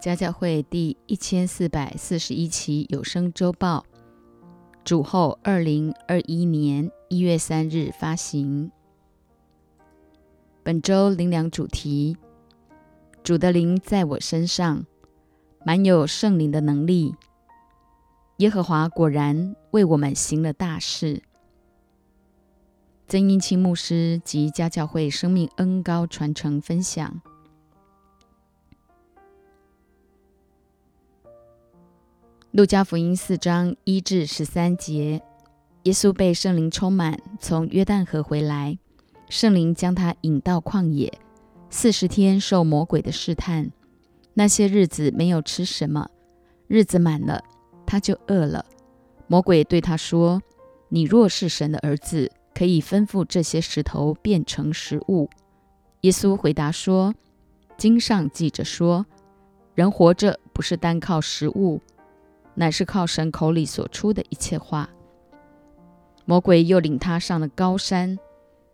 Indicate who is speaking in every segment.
Speaker 1: 家教会第一千四百四十一期有声周报，主后二零二一年一月三日发行。本周灵粮主题：主的灵在我身上，满有圣灵的能力。耶和华果然为我们行了大事。曾英清牧师及家教会生命恩高传承分享。路加福音四章一至十三节，耶稣被圣灵充满，从约旦河回来，圣灵将他引到旷野，四十天受魔鬼的试探。那些日子没有吃什么，日子满了，他就饿了。魔鬼对他说：“你若是神的儿子，可以吩咐这些石头变成食物。”耶稣回答说：“经上记着说，人活着不是单靠食物。”乃是靠神口里所出的一切话。魔鬼又领他上了高山，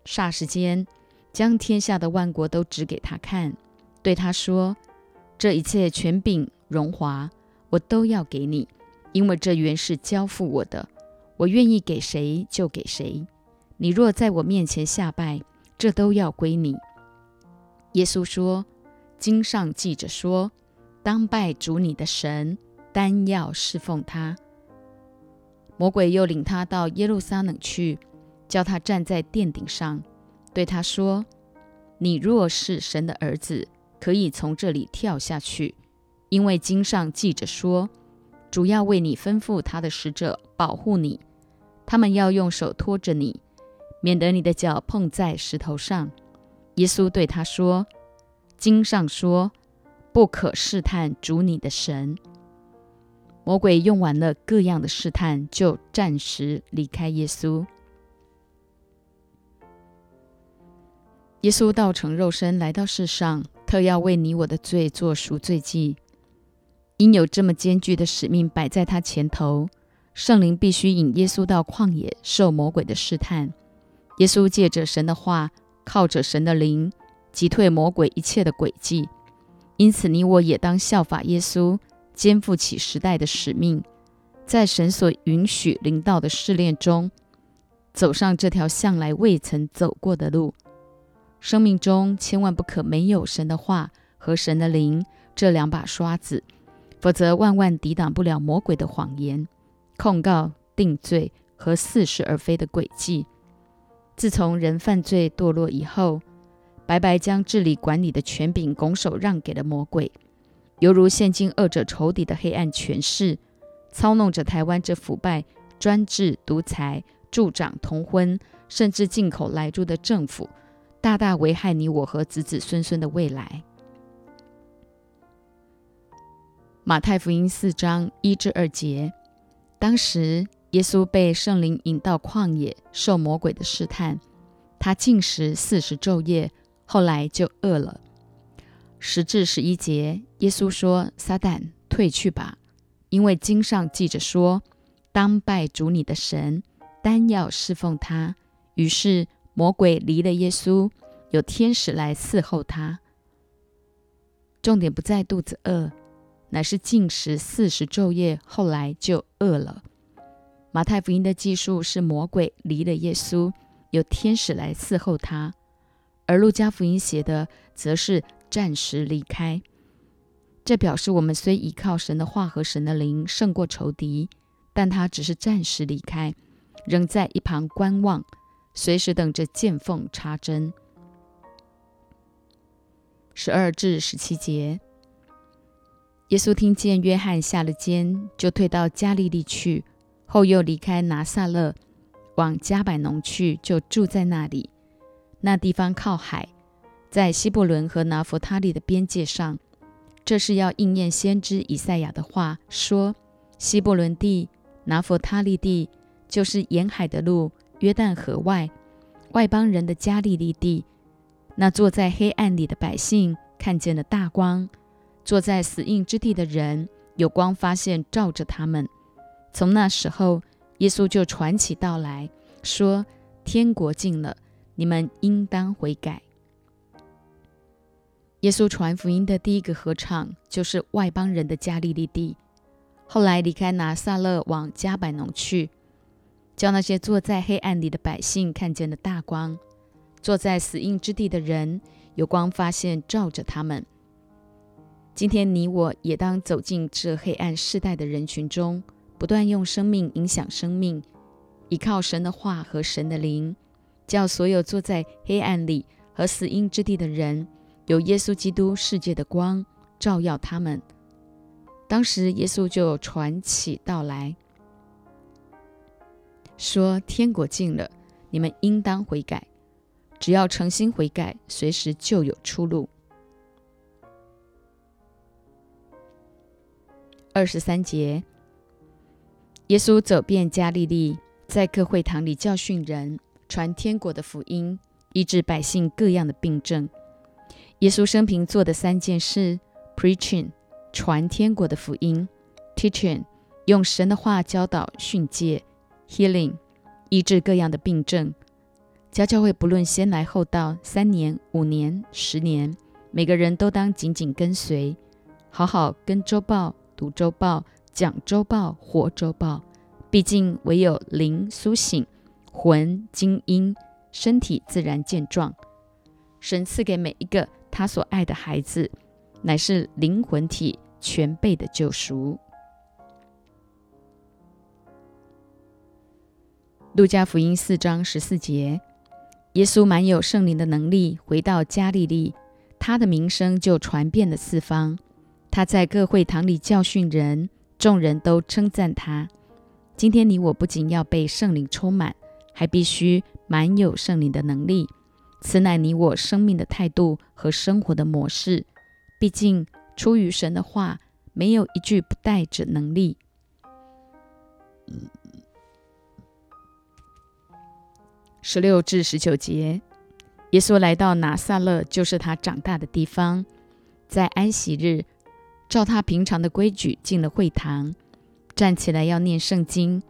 Speaker 1: 霎时间将天下的万国都指给他看，对他说：“这一切权柄、荣华，我都要给你，因为这原是交付我的，我愿意给谁就给谁。你若在我面前下拜，这都要归你。”耶稣说：“经上记着说，当拜主你的神。”单要侍奉他，魔鬼又领他到耶路撒冷去，叫他站在殿顶上，对他说：“你若是神的儿子，可以从这里跳下去，因为经上记着说，主要为你吩咐他的使者保护你，他们要用手托着你，免得你的脚碰在石头上。”耶稣对他说：“经上说，不可试探主你的神。”魔鬼用完了各样的试探，就暂时离开耶稣。耶稣道成肉身来到世上，特要为你我的罪做赎罪祭。因有这么艰巨的使命摆在他前头，圣灵必须引耶稣到旷野受魔鬼的试探。耶稣借着神的话，靠着神的灵，击退魔鬼一切的诡计。因此，你我也当效法耶稣。肩负起时代的使命，在神所允许领导的试炼中，走上这条向来未曾走过的路。生命中千万不可没有神的话和神的灵这两把刷子，否则万万抵挡不了魔鬼的谎言、控告、定罪和似是而非的诡计。自从人犯罪堕落以后，白白将治理管理的权柄拱手让给了魔鬼。犹如现今二者仇敌的黑暗权势，操弄着台湾这腐败、专制、独裁、助长同婚，甚至进口来猪的政府，大大危害你我和子子孙孙的未来。马太福音四章一至二节，当时耶稣被圣灵引到旷野，受魔鬼的试探，他禁食四十昼夜，后来就饿了。十至十一节，耶稣说：“撒旦，退去吧，因为经上记着说，当拜主你的神，单要侍奉他。”于是魔鬼离了耶稣，有天使来伺候他。重点不在肚子饿，乃是禁食四十昼夜，后来就饿了。马太福音的记述是魔鬼离了耶稣，有天使来伺候他，而路加福音写的则是。暂时离开，这表示我们虽依靠神的话和神的灵胜过仇敌，但他只是暂时离开，仍在一旁观望，随时等着见缝插针。十二至十七节，耶稣听见约翰下了监，就退到加利利去，后又离开拿撒勒，往加百农去，就住在那里。那地方靠海。在希伯伦和拿佛他利的边界上，这是要应验先知以赛亚的话，说：希伯伦地、拿佛他利地，就是沿海的路，约旦河外，外邦人的加利利地。那坐在黑暗里的百姓看见了大光，坐在死荫之地的人有光发现照着他们。从那时候，耶稣就传起道来说：天国近了，你们应当悔改。耶稣传福音的第一个合唱就是外邦人的加利利地。后来离开拿撒勒往加百农去，叫那些坐在黑暗里的百姓看见了大光；坐在死荫之地的人有光发现照着他们。今天你我也当走进这黑暗世代的人群中，不断用生命影响生命，依靠神的话和神的灵，叫所有坐在黑暗里和死荫之地的人，有耶稣基督世界的光照耀他们。当时耶稣就传起道来说：“天国近了，你们应当悔改。只要诚心悔改，随时就有出路。”二十三节，耶稣走遍加利利，在各会堂里教训人，传天国的福音，医治百姓各样的病症。耶稣生平做的三件事：preaching，传天国的福音；teaching，用神的话教导训诫；healing，医治各样的病症。教教会不论先来后到，三年、五年、十年，每个人都当紧紧跟随，好好跟周报。读周报，讲周报，活周报。毕竟唯有灵苏醒，魂精英，身体自然健壮。神赐给每一个他所爱的孩子，乃是灵魂体全备的救赎。路加福音四章十四节，耶稣满有圣灵的能力，回到加利利，他的名声就传遍了四方。他在各会堂里教训人，众人都称赞他。今天你我不仅要被圣灵充满，还必须满有圣灵的能力。此乃你我生命的态度和生活的模式。毕竟出于神的话，没有一句不带着能力。十六至十九节，耶稣来到拿撒勒，就是他长大的地方，在安息日。照他平常的规矩进了会堂，站起来要念圣经。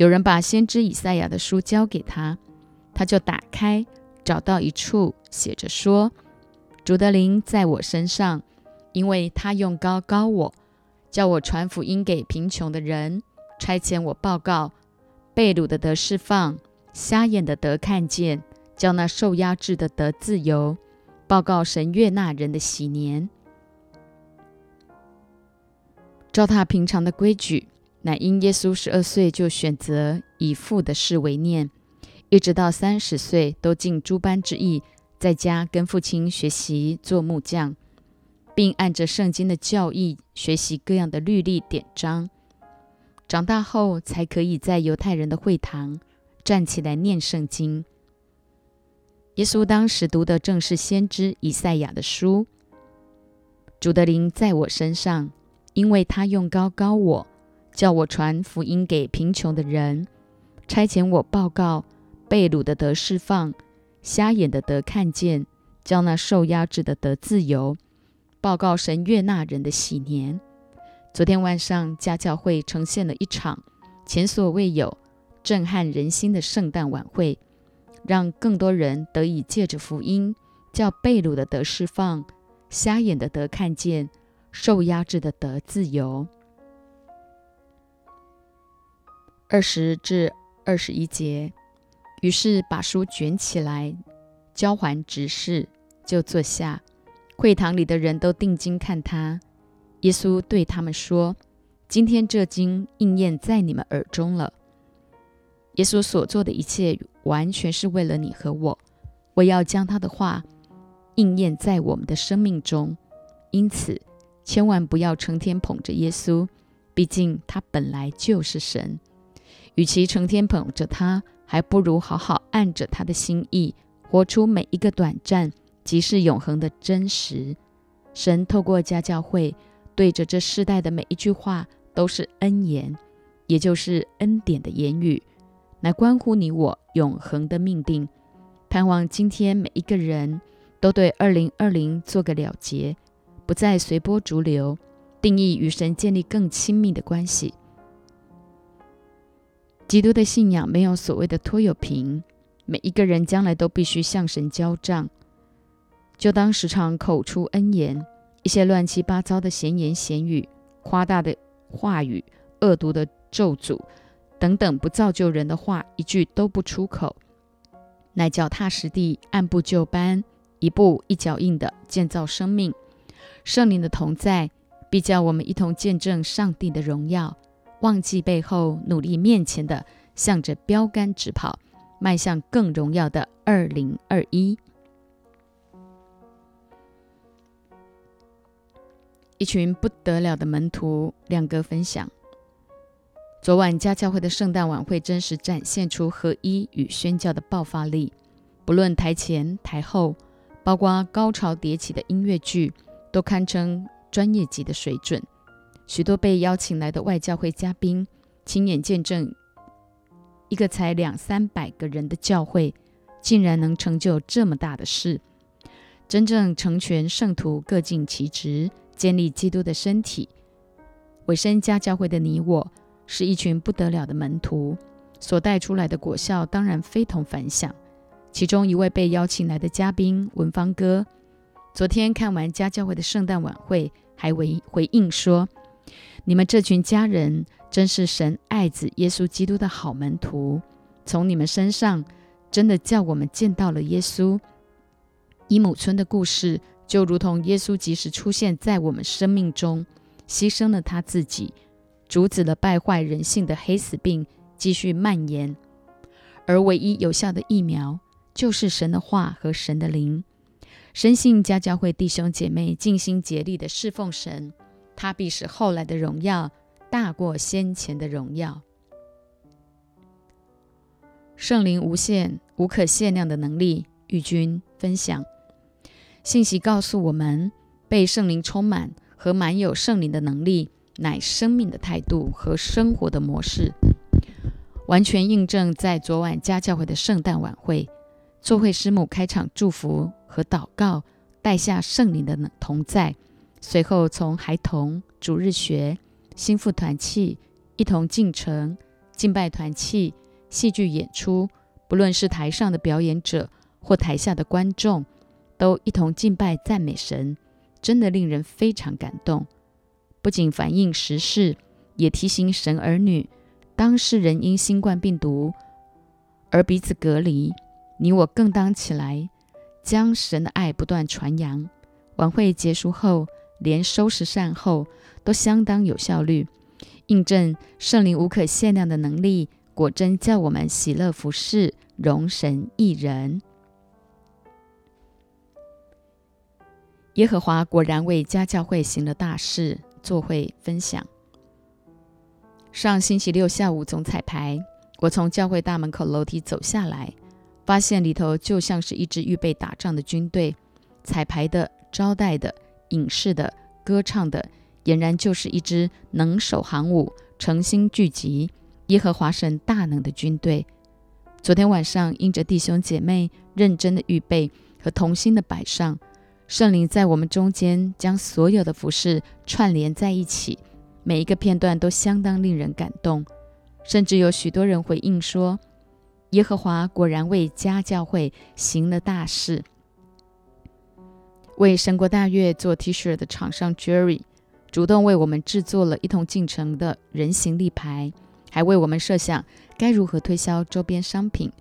Speaker 1: 有人把先知以赛亚的书交给他，他就打开，找到一处写着说：“主的灵在我身上，因为他用高高我，叫我传福音给贫穷的人，差遣我报告被掳的得释放，瞎眼的得看见，叫那受压制的得自由，报告神悦纳人的喜年。”照他平常的规矩，乃因耶稣十二岁就选择以父的事为念，一直到三十岁都尽诸般之意，在家跟父亲学习做木匠，并按着圣经的教义学习各样的律例典章。长大后才可以在犹太人的会堂站起来念圣经。耶稣当时读的正是先知以赛亚的书。主的灵在我身上。因为他用高高我，叫我传福音给贫穷的人，差遣我报告被掳的得释放，瞎眼的得看见，叫那受压制的得自由，报告神悦纳人的喜年。昨天晚上家教会呈现了一场前所未有、震撼人心的圣诞晚会，让更多人得以借着福音，叫被掳的得释放，瞎眼的得看见。受压制的得自由。二十至二十一节，于是把书卷起来，交还执事，就坐下。会堂里的人都定睛看他。耶稣对他们说：“今天这经应验在你们耳中了。”耶稣所做的一切，完全是为了你和我。我要将他的话应验在我们的生命中，因此。千万不要成天捧着耶稣，毕竟他本来就是神。与其成天捧着他，还不如好好按着他的心意，活出每一个短暂即是永恒的真实。神透过家教会，对着这世代的每一句话，都是恩言，也就是恩典的言语，乃关乎你我永恒的命定。盼望今天每一个人都对二零二零做个了结。不再随波逐流，定义与神建立更亲密的关系。基督的信仰没有所谓的拖油瓶，每一个人将来都必须向神交账。就当时常口出恩言，一些乱七八糟的闲言闲语、夸大的话语、恶毒的咒诅等等不造就人的话，一句都不出口，乃脚踏实地、按部就班、一步一脚印的建造生命。圣灵的同在，必叫我们一同见证上帝的荣耀，忘记背后，努力面前的，向着标杆直跑，迈向更荣耀的二零二一。一群不得了的门徒，亮哥分享：昨晚家教会的圣诞晚会，真实展现出合一与宣教的爆发力。不论台前台后，包括高潮迭起的音乐剧，都堪称专业级的水准。许多被邀请来的外教会嘉宾，亲眼见证一个才两三百个人的教会，竟然能成就这么大的事。真正成全圣徒，各尽其职。建立基督的身体，委身家教会的你我，是一群不得了的门徒，所带出来的果效当然非同凡响。其中一位被邀请来的嘉宾文芳哥，昨天看完家教会的圣诞晚会，还回回应说：“你们这群家人真是神爱子耶稣基督的好门徒，从你们身上真的叫我们见到了耶稣。”伊姆村的故事。就如同耶稣即使出现在我们生命中，牺牲了他自己，阻止了败坏人性的黑死病继续蔓延。而唯一有效的疫苗，就是神的话和神的灵。深信家教会弟兄姐妹尽心竭力的侍奉神，他必使后来的荣耀大过先前的荣耀。圣灵无限、无可限量的能力，与君分享。信息告诉我们，被圣灵充满和满有圣灵的能力，乃生命的态度和生活的模式，完全印证在昨晚家教会的圣诞晚会，作会师母开场祝福和祷告，带下圣灵的同在。随后从孩童主日学、心腹团契、一同进城、敬拜团契、戏剧演出，不论是台上的表演者或台下的观众。都一同敬拜赞美神，真的令人非常感动。不仅反映时事，也提醒神儿女：当世人因新冠病毒而彼此隔离，你我更当起来，将神的爱不断传扬。晚会结束后，连收拾善后都相当有效率，印证圣灵无可限量的能力，果真叫我们喜乐服侍，容神一人。耶和华果然为家教会行了大事，做会分享。上星期六下午总彩排，我从教会大门口楼梯走下来，发现里头就像是一支预备打仗的军队，彩排的、招待的、影视的、歌唱的，俨然就是一支能手行武、诚心聚集耶和华神大能的军队。昨天晚上，因着弟兄姐妹认真的预备和同心的摆上。圣灵在我们中间将所有的服饰串联在一起，每一个片段都相当令人感动，甚至有许多人回应说：“耶和华果然为家教会行了大事。”为神国大悦做 T 恤的厂商 Jerry 主动为我们制作了一同进城的人形立牌，还为我们设想该如何推销周边商品。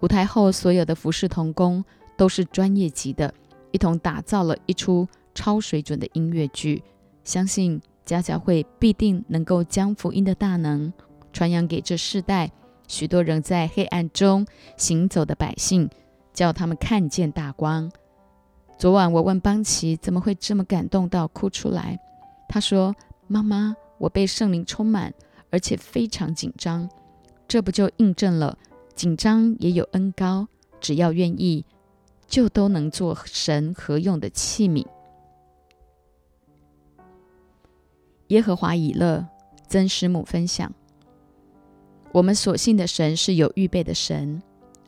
Speaker 1: 舞台后所有的服饰童工都是专业级的。一同打造了一出超水准的音乐剧，相信家教会必定能够将福音的大能传扬给这世代许多仍在黑暗中行走的百姓，叫他们看见大光。昨晚我问邦奇怎么会这么感动到哭出来，他说：“妈妈，我被圣灵充满，而且非常紧张。这不就印证了紧张也有恩高，只要愿意。”就都能做神合用的器皿。耶和华以勒曾师母分享：我们所信的神是有预备的神，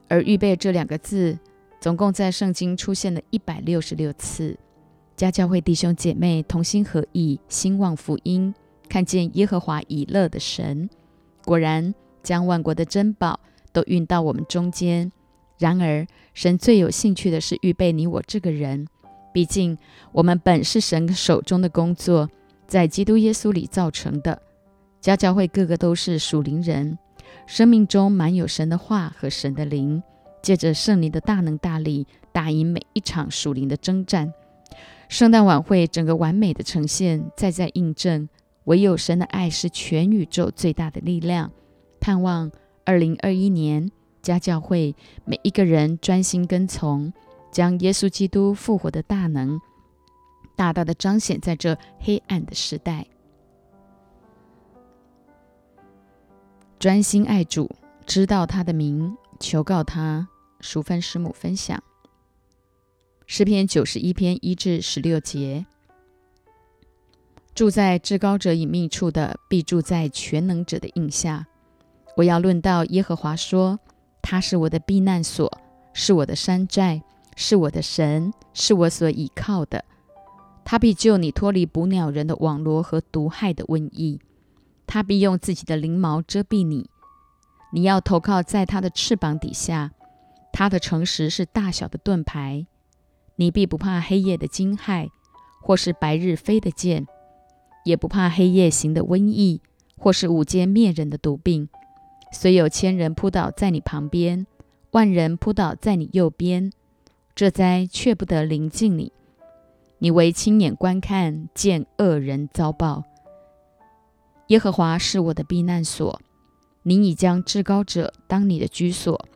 Speaker 1: 而“预备”这两个字，总共在圣经出现了一百六十六次。家教会弟兄姐妹同心合意，兴旺福音，看见耶和华以勒的神，果然将万国的珍宝都运到我们中间。然而，神最有兴趣的是预备你我这个人，毕竟我们本是神手中的工作，在基督耶稣里造成的。家教会个个都是属灵人，生命中满有神的话和神的灵，借着圣灵的大能大力，打赢每一场属灵的征战。圣诞晚会整个完美的呈现，再再印证，唯有神的爱是全宇宙最大的力量。盼望二零二一年家教会每一个人专心跟从，将耶稣基督复活的大能大大的彰显在这黑暗的时代。专心爱主，知道他的名，求告他。淑芬师母分享诗篇九十一篇一至十六节：住在至高者隐秘处的，必住在全能者的印下。我要论到耶和华说：他是我的避难所，是我的山寨，是我的神，是我所倚靠的。他必救你脱离捕鸟人的网罗和毒害的瘟疫。他必用自己的翎毛遮蔽你，你要投靠在他的翅膀底下。他的诚实是大小的盾牌，你必不怕黑夜的惊骇，或是白日飞的箭，也不怕黑夜行的瘟疫，或是午间灭人的毒病。虽有千人扑倒在你旁边，万人扑倒在你右边，这灾却不得临近你。你唯亲眼观看，见恶人遭报。耶和华是我的避难所，你已将至高者当你的居所，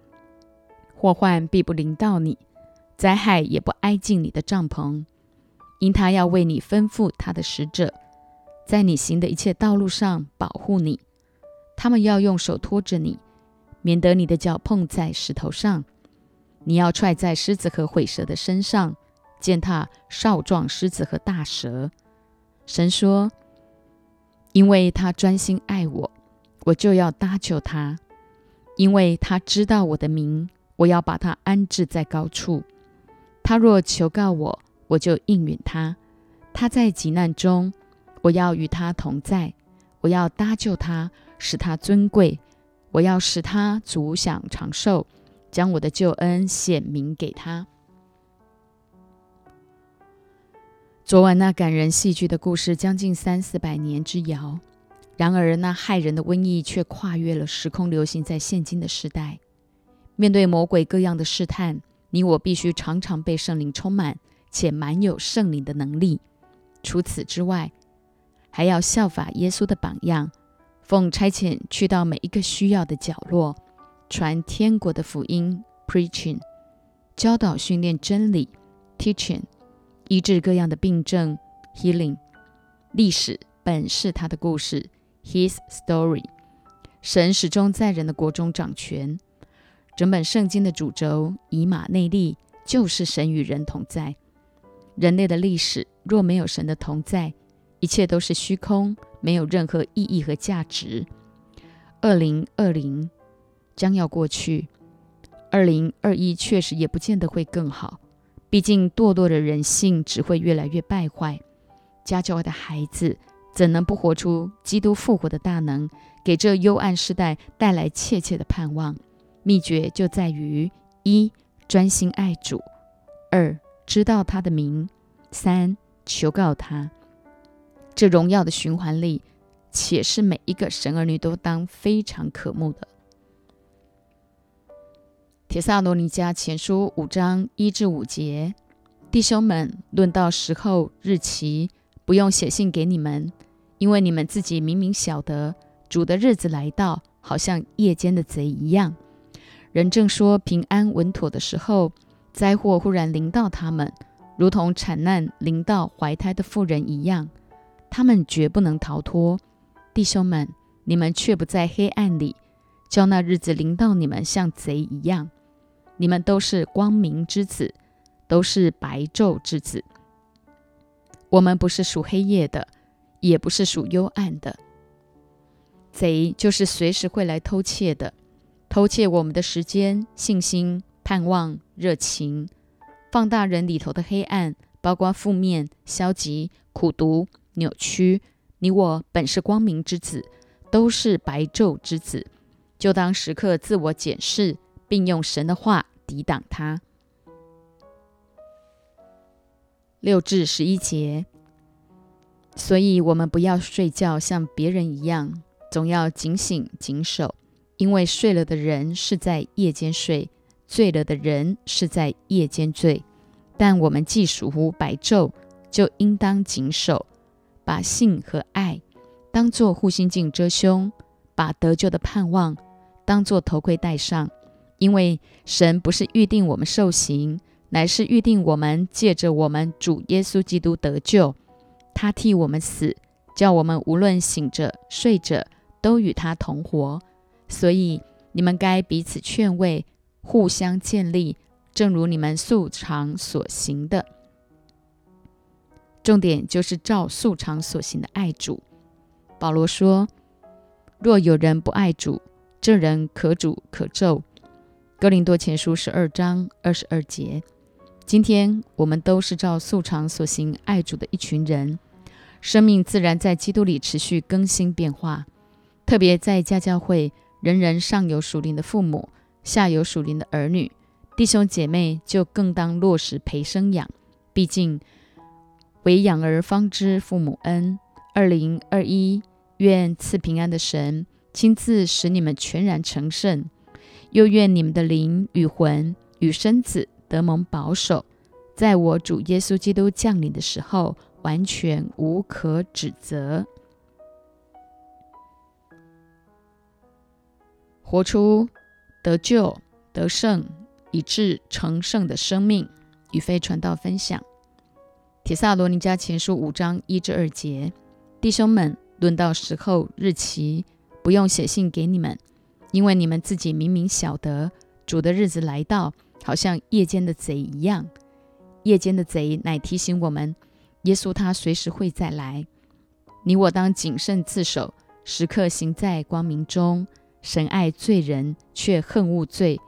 Speaker 1: 祸患必不临到你，灾害也不挨近你的帐篷，因他要为你吩咐他的使者，在你行的一切道路上保护你。他们要用手托着你，免得你的脚碰在石头上。你要踹在狮子和毁蛇的身上，践踏少壮狮子和大蛇。神说。因为他专心爱我，我就要搭救他；因为他知道我的名，我要把他安置在高处。他若求告我，我就应允他。他在急难中，我要与他同在；我要搭救他，使他尊贵；我要使他足享长寿，将我的救恩显明给他。昨晚那感人戏剧的故事，将近三四百年之遥。然而，那害人的瘟疫却跨越了时空，流行在现今的时代。面对魔鬼各样的试探，你我必须常常被圣灵充满，且满有圣灵的能力。除此之外，还要效法耶稣的榜样，奉差遣去到每一个需要的角落，传天国的福音 （preaching），教导训练真理 （teaching）。医治各样的病症，healing。历史本是他的故事，his story。神始终在人的国中掌权。整本圣经的主轴以马内利，就是神与人同在。人类的历史若没有神的同在，一切都是虚空，没有任何意义和价值。二零二零将要过去，二零二一确实也不见得会更好。毕竟，堕落的人性只会越来越败坏。家教的孩子怎能不活出基督复活的大能，给这幽暗时代带来切切的盼望？秘诀就在于：一、专心爱主；二、知道他的名；三、求告他。这荣耀的循环里，且是每一个神儿女都当非常渴慕的。《铁萨罗尼迦前书》五章一至五节，弟兄们，论到时候日期，不用写信给你们，因为你们自己明明晓得，主的日子来到，好像夜间的贼一样。人正说平安稳妥的时候，灾祸忽然临到他们，如同产难临到怀胎的妇人一样，他们绝不能逃脱。弟兄们，你们却不在黑暗里，叫那日子临到你们像贼一样。你们都是光明之子，都是白昼之子。我们不是属黑夜的，也不是属幽暗的。贼就是随时会来偷窃的，偷窃我们的时间、信心、盼望、热情，放大人里头的黑暗，包括负面、消极、苦毒、扭曲。你我本是光明之子，都是白昼之子，就当时刻自我检视。并用神的话抵挡他。六至十一节。所以，我们不要睡觉，像别人一样，总要警醒谨守，因为睡了的人是在夜间睡，醉了的人是在夜间醉。但我们既属乎白昼，就应当谨守，把性和爱当作护心镜遮胸，把得救的盼望当作头盔戴上。因为神不是预定我们受刑，乃是预定我们借着我们主耶稣基督得救。他替我们死，叫我们无论醒着睡着，都与他同活。所以你们该彼此劝慰，互相建立，正如你们素常所行的。重点就是照素常所行的爱主。保罗说：“若有人不爱主，这人可主可咒。”哥林多前书十二章二十二节。今天我们都是照素常所行爱主的一群人，生命自然在基督里持续更新变化。特别在家教会，人人上有属灵的父母，下有属灵的儿女，弟兄姐妹就更当落实陪生养。毕竟为养儿方知父母恩。二零二一，愿赐平安的神亲自使你们全然成圣，又愿你们的灵与魂与身子。得蒙保守，在我主耶稣基督降临的时候，完全无可指责，活出得救、得胜以致成圣的生命。与非传道分享，《铁萨罗尼迦前书》五章一至二节，弟兄们，论到时候日期，不用写信给你们，因为你们自己明明晓得主的日子来到。好像夜间的贼一样，夜间的贼乃提醒我们，耶稣他随时会再来。你我当谨慎自守，时刻行在光明中。神爱罪人，却恨恶罪。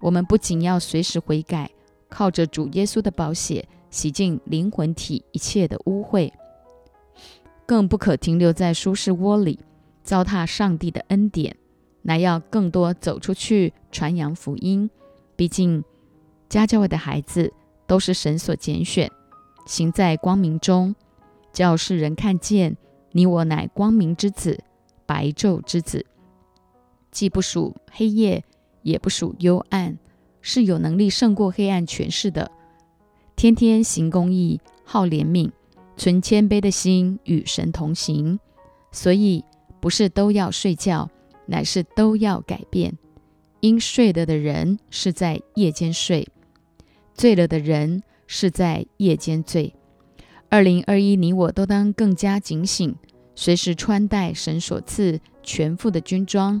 Speaker 1: 我们不仅要随时悔改，靠着主耶稣的宝血洗净灵魂体一切的污秽，更不可停留在舒适窝里，糟蹋上帝的恩典，乃要更多走出去传扬福音。毕竟。家教会的孩子都是神所拣选，行在光明中，叫世人看见你我乃光明之子，白昼之子，既不属黑夜，也不属幽暗，是有能力胜过黑暗权势的。天天行公义，好怜悯，存谦卑的心，与神同行。所以不是都要睡觉，乃是都要改变。因睡了的人是在夜间睡。醉了的人是在夜间醉。二零二一，你我都当更加警醒，随时穿戴神所赐全副的军装，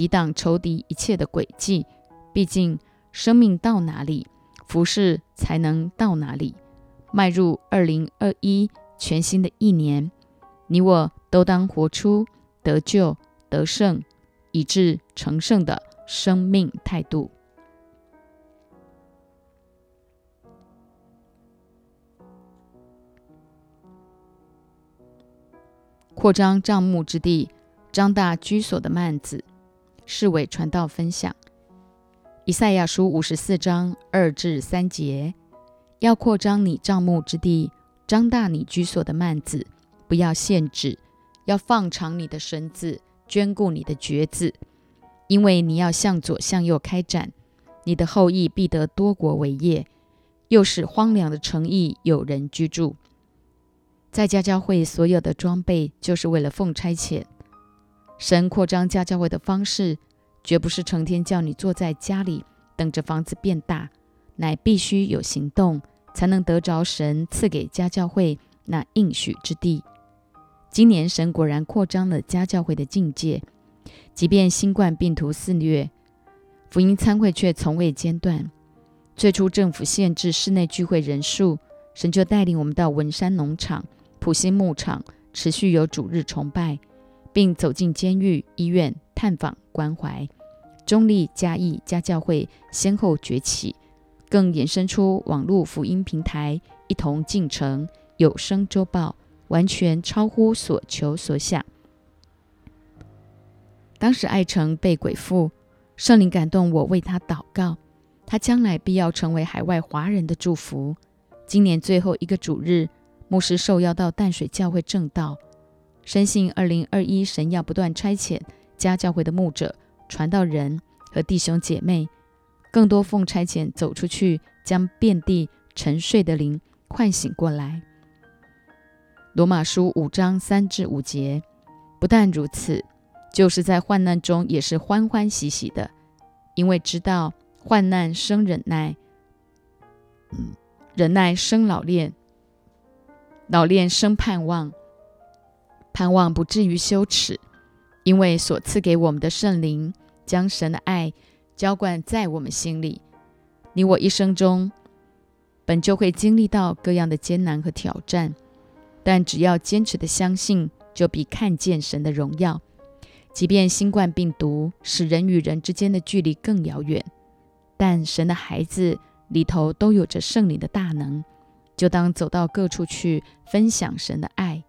Speaker 1: 抵挡仇敌一切的诡计。毕竟，生命到哪里，服饰才能到哪里。迈入二零二一全新的一年，你我都当活出得救、得胜，以致成圣的生命态度。扩张帐幕之地，张大居所的幔子，是为传道分享。以赛亚书五十四章二至三节，要扩张你帐幕之地，张大你居所的幔子，不要限制，要放长你的绳子，眷顾你的橛子，因为你要向左向右开展，你的后裔必得多国为业，又使荒凉的城邑有人居住。在家教会所有的装备，就是为了奉差遣。神扩张家教会的方式，绝不是成天叫你坐在家里等着房子变大，乃必须有行动，才能得着神赐给家教会那应许之地。今年神果然扩张了家教会的境界，即便新冠病毒肆虐，福音参会却从未间断。最初政府限制室内聚会人数，神就带领我们到文山农场。普兴牧场持续有主日崇拜，并走进监狱、医院探访关怀。中立嘉义家教会先后崛起，更衍生出网络福音平台一同进城有声周报，完全超乎所求所想。当时爱城被鬼附，圣灵感动我为他祷告，他将来必要成为海外华人的祝福。今年最后一个主日，牧师受邀到淡水教会正道，深信二零二一神要不断差遣家教会的牧者、传道人和弟兄姐妹，更多奉差遣走出去，将遍地沉睡的灵唤醒过来。罗马书五章三至五节，不但如此，就是在患难中也是欢欢喜喜的，因为知道患难生忍耐。忍耐生老练，老练生盼望，盼望不至于羞耻，因为所赐给我们的圣灵将神的爱浇灌在我们心里。你我一生中本就会经历到各样的艰难和挑战，但只要坚持的相信，就比看见神的荣耀。即便新冠病毒使人与人之间的距离更遥远，但神的孩子。里头都有着圣灵的大能，就当走到各处去分享神的爱。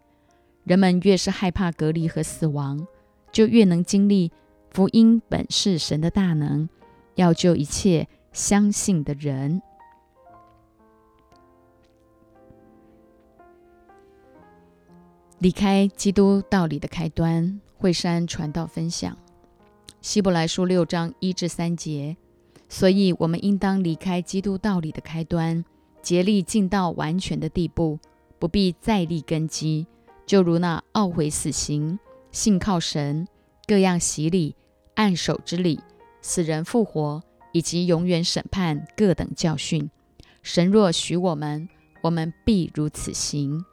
Speaker 1: 人们越是害怕隔离和死亡，就越能经历福音本是神的大能，要救一切相信的人。离开基督道理的开端，惠山传道分享，希伯来书六章一至三节。所以，我们应当离开基督道理的开端，竭力进到完全的地步，不必再立根基。就如那懊悔死刑、信靠神、各样洗礼、按手之礼、死人复活以及永远审判各等教训。神若许我们，我们必如此行。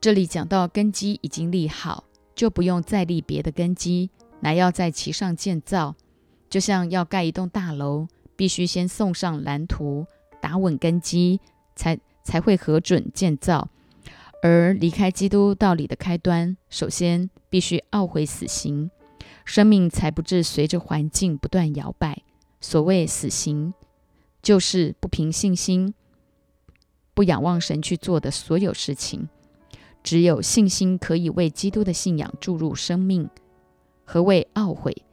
Speaker 1: 这里讲到根基已经立好，就不用再立别的根基，乃要在其上建造。就像要盖一栋大楼，必须先送上蓝图，打稳根基，才才会核准建造。而离开基督道理的开端，首先必须懊悔死刑，生命才不致随着环境不断摇摆。所谓死刑，就是不凭信心、不仰望神去做的所有事情。只有信心可以为基督的信仰注入生命。何谓懊悔？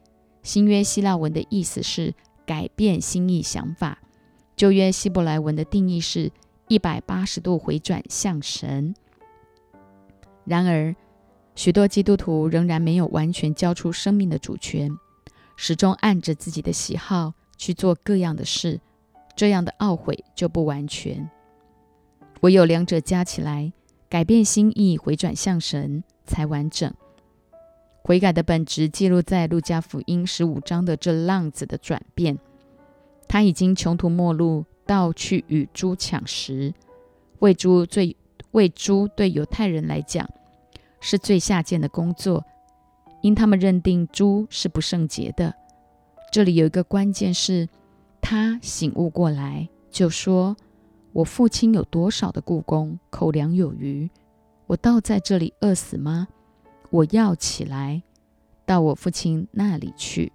Speaker 1: 新约希腊文的意思是改变心意想法，旧约希伯来文的定义是一百八十度回转向神。然而，许多基督徒仍然没有完全交出生命的主权，始终按着自己的喜好去做各样的事，这样的懊悔就不完全。唯有两者加起来，改变心意回转向神，才完整。悔改的本质记录在路加福音十五章的这浪子的转变。他已经穷途末路，到去与猪抢食。喂猪最喂猪对犹太人来讲是最下贱的工作，因他们认定猪是不圣洁的。这里有一个关键是，他醒悟过来，就说：“我父亲有多少的故宫，口粮有余，我倒在这里饿死吗？”我要起来，到我父亲那里去。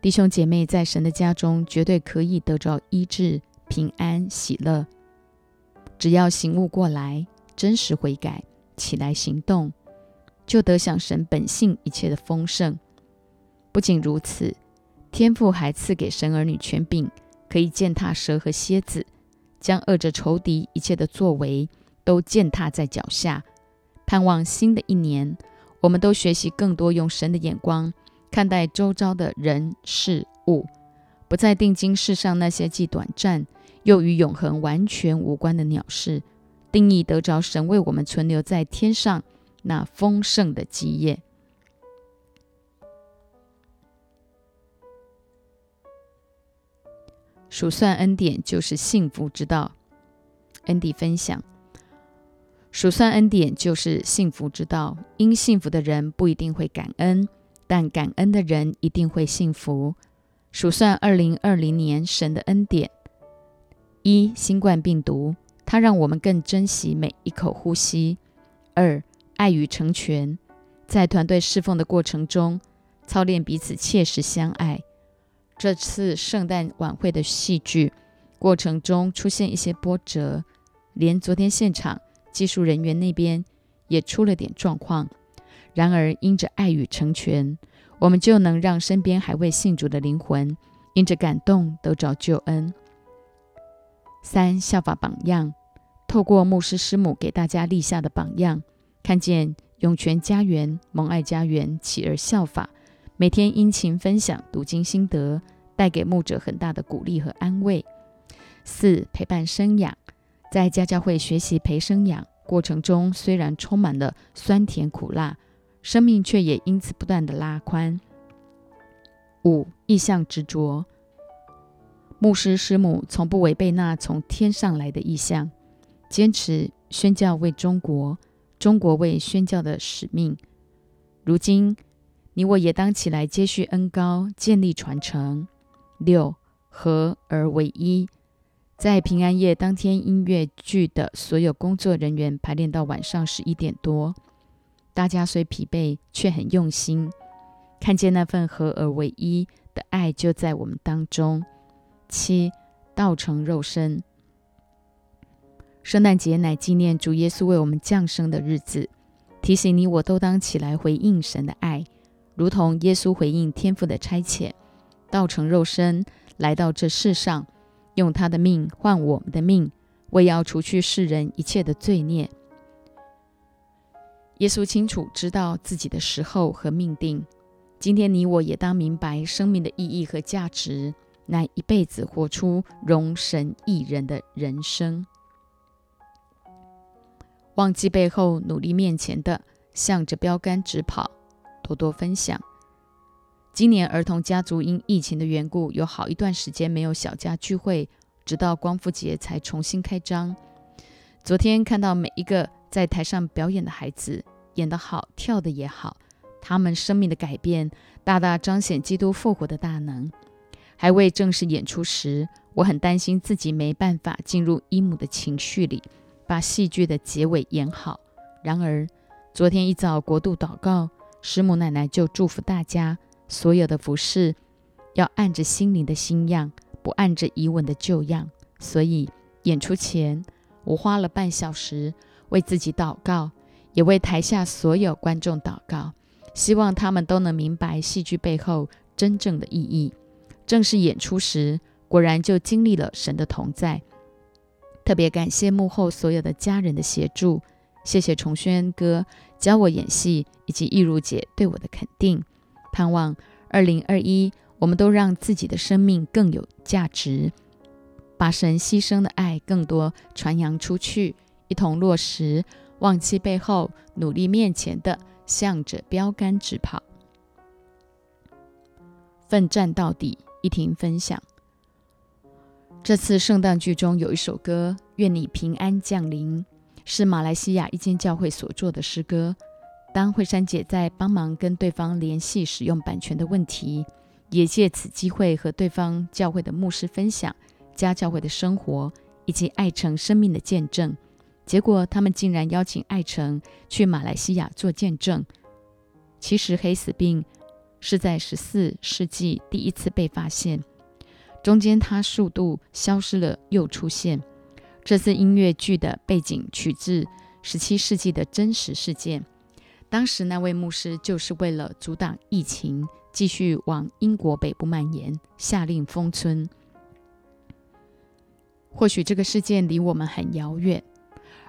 Speaker 1: 弟兄姐妹，在神的家中，绝对可以得着医治、平安、喜乐。只要醒悟过来，真实悔改，起来行动，就得享神本性一切的丰盛。不仅如此，天父还赐给神儿女权柄，可以践踏蛇和蝎子，将恶者仇敌一切的作为都践踏在脚下。盼望新的一年，我们都学习更多用神的眼光看待周遭的人事物，不再定睛世上那些既短暂又与永恒完全无关的鸟事，定义得着神为我们存留在天上那丰盛的基业。数算恩典就是幸福之道。恩迪分享。数算恩典就是幸福之道。因幸福的人不一定会感恩，但感恩的人一定会幸福。数算二零二零年神的恩典：一、新冠病毒，它让我们更珍惜每一口呼吸；二、爱与成全，在团队侍奉的过程中，操练彼此切实相爱。这次圣诞晚会的戏剧过程中出现一些波折，连昨天现场。技术人员那边也出了点状况，然而因着爱与成全，我们就能让身边还未信主的灵魂因着感动得着救恩。三、效法榜样，透过牧师师母给大家立下的榜样，看见涌泉家园、蒙爱家园起而效法，每天殷勤分享读经心得，带给牧者很大的鼓励和安慰。四、陪伴生养，在家教会学习陪生养过程中，虽然充满了酸甜苦辣，生命却也因此不断的拉宽。五、意向执着。牧师师母从不违背那从天上来的意向，坚持宣教为中国，中国为宣教的使命。如今，你我也当起来接续恩高，建立传承。六合而为一，在平安夜当天，音乐剧的所有工作人员排练到晚上十一点多，大家虽疲惫，却很用心。看见那份合而为一的爱就在我们当中。七道成肉身，圣诞节乃纪念主耶稣为我们降生的日子，提醒你我都当起来回应神的爱，如同耶稣回应天父的差遣，道成肉身来到这世上，用他的命换我们的命，为要除去世人一切的罪孽。耶稣清楚知道自己的时候和命定，今天你我也当明白生命的意义和价值。乃一辈子活出容神益人的人生，忘记背后，努力面前的，向着标杆直跑。多多分享。今年儿童家族因疫情的缘故，有好一段时间没有小家聚会，直到光复节才重新开张。昨天看到每一个在台上表演的孩子，演得好，跳得也好，他们生命的改变，大大彰显基督复活的大能。还未正式演出时，我很担心自己没办法进入伊姆的情绪里，把戏剧的结尾演好。然而，昨天一早国度祷告，师母奶奶就祝福大家，所有的服饰要按着心灵的新样，不按着以往的旧样。所以演出前，我花了半小时为自己祷告，也为台下所有观众祷告，希望他们都能明白戏剧背后真正的意义。正式演出时，果然就经历了神的同在。特别感谢幕后所有的家人的协助，谢谢重轩哥教我演戏，以及易如姐对我的肯定。盼望二零二一，我们都让自己的生命更有价值，把神牺牲的爱更多传扬出去，一同落实，忘记背后，努力面前的，向着标杆直跑，奋战到底。一婷分享，这次圣诞剧中有一首歌《愿你平安降临》，是马来西亚一间教会所做的诗歌。当慧珊姐在帮忙跟对方联系使用版权的问题，也借此机会和对方教会的牧师分享家教会的生活以及爱城生命的见证。结果他们竟然邀请爱城去马来西亚做见证。其实黑死病。是在十四世纪第一次被发现，中间它速度消失了又出现。这次音乐剧的背景取自十七世纪的真实事件，当时那位牧师就是为了阻挡疫情继续往英国北部蔓延，下令封村。或许这个事件离我们很遥远，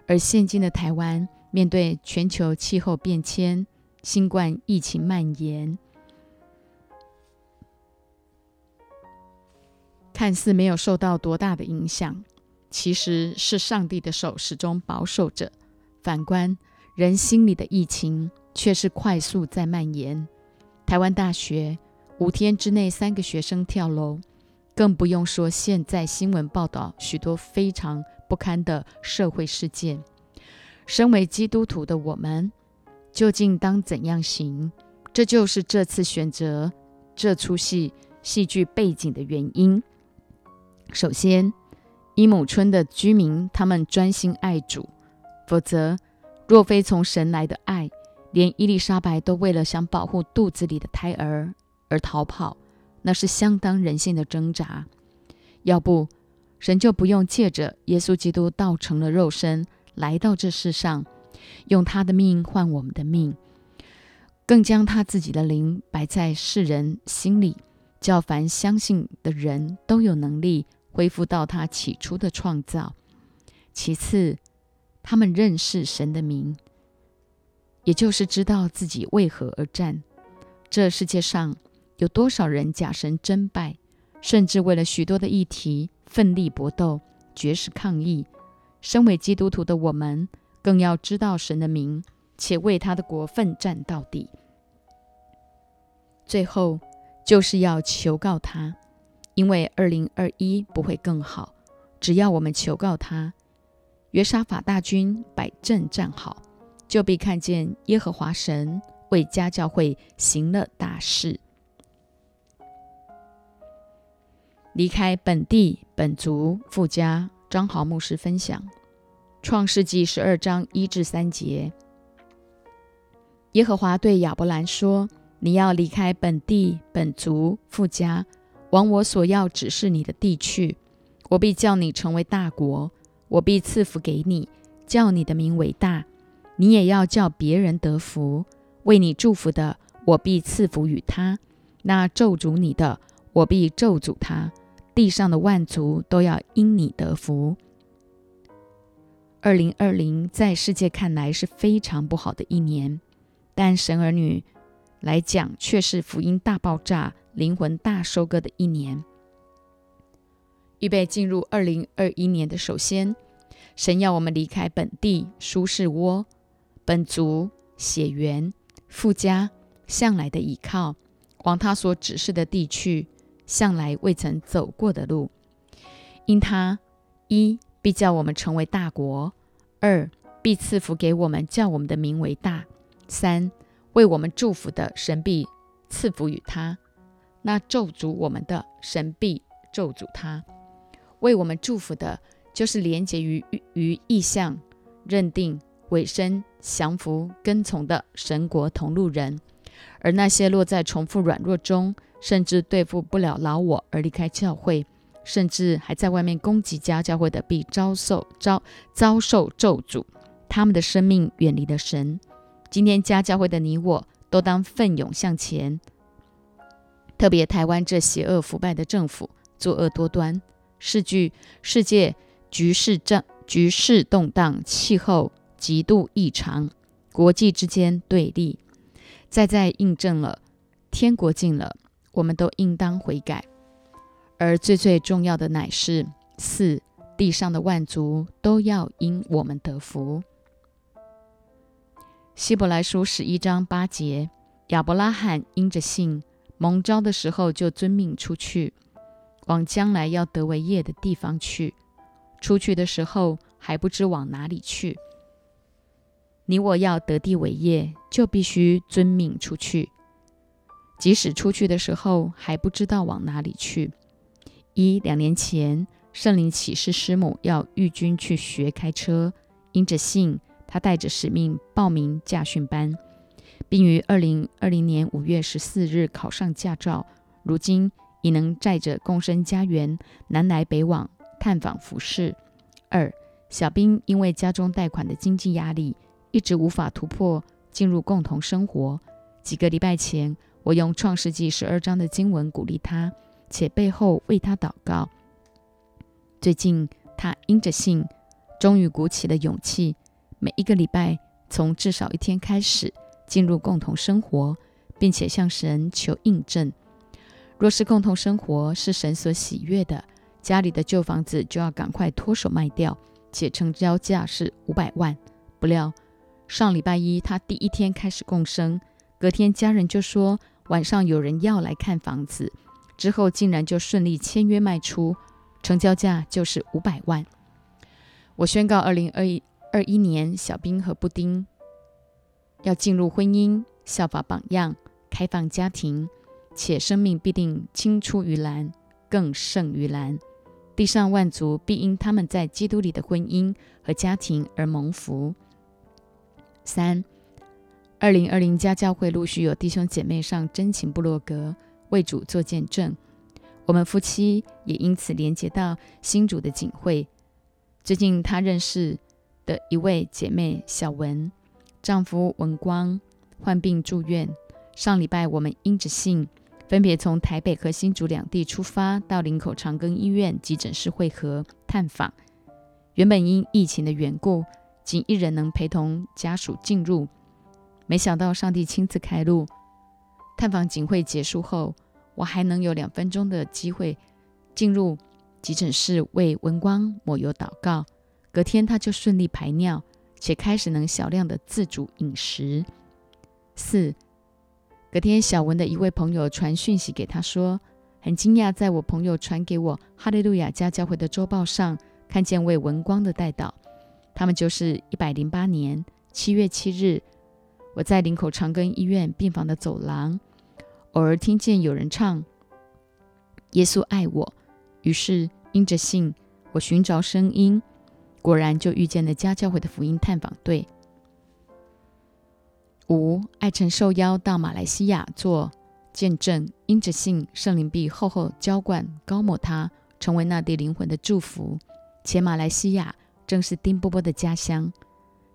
Speaker 1: 而现今的台湾面对全球气候变迁、新冠疫情蔓延。看似没有受到多大的影响，其实是上帝的手始终保守着。反观人心里的疫情，却是快速在蔓延。台湾大学五天之内三个学生跳楼，更不用说现在新闻报道许多非常不堪的社会事件。身为基督徒的我们，究竟当怎样行？这就是这次选择这出戏戏剧背景的原因。首先，伊姆村的居民他们专心爱主，否则，若非从神来的爱，连伊丽莎白都为了想保护肚子里的胎儿而逃跑，那是相当人性的挣扎。要不，神就不用借着耶稣基督道成了肉身来到这世上，用他的命换我们的命，更将他自己的灵摆在世人心里，叫凡相信的人都有能力。恢复到他起初的创造。其次，他们认识神的名，也就是知道自己为何而战。这世界上有多少人假神争败，甚至为了许多的议题奋力搏斗、绝食抗议？身为基督徒的我们，更要知道神的名，且为他的国奋战到底。最后，就是要求告他，因为二零二一不会更好。只要我们求告他，约沙法大军摆阵站好，就必看见耶和华神。为家教会行了大事，离开本地本族富家。张豪牧师分享《创世纪》十二章一至三节。耶和华对亚伯兰说：“你要离开本地本族富家，往我所要指示你的地去。我必叫你成为大国，我必赐福给你，叫你的名为大。你也要叫别人得福。”为你祝福的，我必赐福与他；那咒诅你的，我必咒诅他。地上的万族都要因你得福。二零二零在世界看来是非常不好的一年，但神儿女来讲却是福音大爆炸、灵魂大收割的一年。预备进入二零二一年的首先，神要我们离开本地舒适窝、本族血缘。富家向来的倚靠，往他所指示的地去，向来未曾走过的路。因他一必叫我们成为大国；二必赐福给我们，叫我们的名为大；三为我们祝福的神必赐福于他；那咒诅我们的神必咒诅他。为我们祝福的，就是连结于于意象认定。委身降服跟从的神国同路人，而那些落在重复软弱中，甚至对付不了老我而离开教会，甚至还在外面攻击家教会的，必遭受遭遭受咒诅，他们的生命远离了神。今天家教会的你我，都当奋勇向前。特别台湾这邪恶腐败的政府，作恶多端，世局世界局势正局势动荡，气候。极度异常，国际之间对立，再再印证了天国近了，我们都应当悔改。而最最重要的乃是四地上的万族都要因我们得福。希伯来书十一章八节，亚伯拉罕因着信蒙召的时候，就遵命出去，往将来要得为业的地方去。出去的时候还不知往哪里去。你我要得地为业，就必须遵命出去。即使出去的时候还不知道往哪里去。一两年前，圣灵启示师母要玉军去学开车，因着信，他带着使命报名驾训班，并于二零二零年五月十四日考上驾照。如今已能载着共生家园南来北往探访服饰。二小兵因为家中贷款的经济压力。一直无法突破进入共同生活。几个礼拜前，我用创世纪十二章的经文鼓励他，且背后为他祷告。最近，他因着信，终于鼓起了勇气，每一个礼拜从至少一天开始进入共同生活，并且向神求印证。若是共同生活是神所喜悦的，家里的旧房子就要赶快脱手卖掉，且成交价是五百万。不料。上礼拜一，他第一天开始共生，隔天家人就说晚上有人要来看房子，之后竟然就顺利签约卖出，成交价就是五百万。我宣告，二零二一二一年，小兵和布丁要进入婚姻，效法榜样，开放家庭，且生命必定青出于蓝，更胜于蓝。地上万族必因他们在基督里的婚姻和家庭而蒙福。三，二零二零家教会陆续有弟兄姐妹上真情部落格为主做见证，我们夫妻也因此连接到新主的警会。最近他认识的一位姐妹小文，丈夫文光患病住院，上礼拜我们因着信分别从台北和新竹两地出发，到林口长庚医院急诊室会合探访。原本因疫情的缘故，仅一人能陪同家属进入，没想到上帝亲自开路。探访警会结束后，我还能有两分钟的机会进入急诊室为文光抹油祷告。隔天他就顺利排尿，且开始能小量的自主饮食。四，隔天小文的一位朋友传讯息给他说，很惊讶，在我朋友传给我哈利路亚家教会的周报上看见为文光的代祷。他们就是一百零八年七月七日，我在林口长庚医院病房的走廊，偶尔听见有人唱“耶稣爱我”，于是因着信，我寻找声音。果然就遇见了家教会的福音探访队。五爱臣受邀到马来西亚做见证，因着信，圣灵必厚厚浇灌高抹他，成为那地灵魂的祝福。且马来西亚正是丁波波的家乡，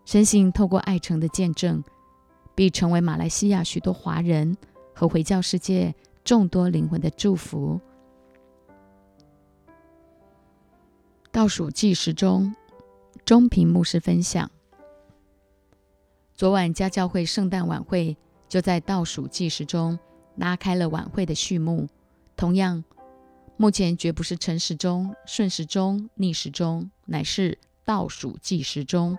Speaker 1: 深信透过爱城的见证，必成为马来西亚许多华人和回教世界众多灵魂的祝福。倒数计时中。中平牧师分享：昨晚家教会圣诞晚会就在倒数计时中拉开了晚会的序幕。同样，目前绝不是晨时钟、顺时钟、逆时钟，乃是倒数计时钟，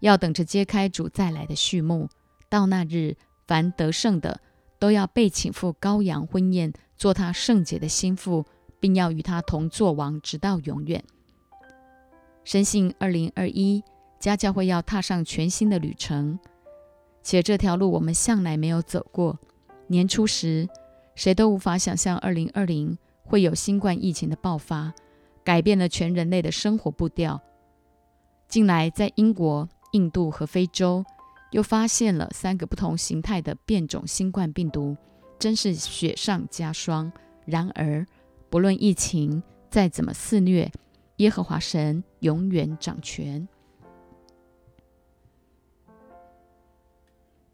Speaker 1: 要等着揭开主再来的序幕。到那日，凡得胜的都要被请赴羔羊婚宴，做他圣洁的心腹，并要与他同作王，直到永远。深信二零二一家教会要踏上全新的旅程，且这条路我们向来没有走过。年初时，谁都无法想象二零二零会有新冠疫情的爆发，改变了全人类的生活步调。近来，在英国、印度和非洲又发现了三个不同形态的变种新冠病毒，真是雪上加霜。然而，不论疫情再怎么肆虐，耶和华神永远掌权。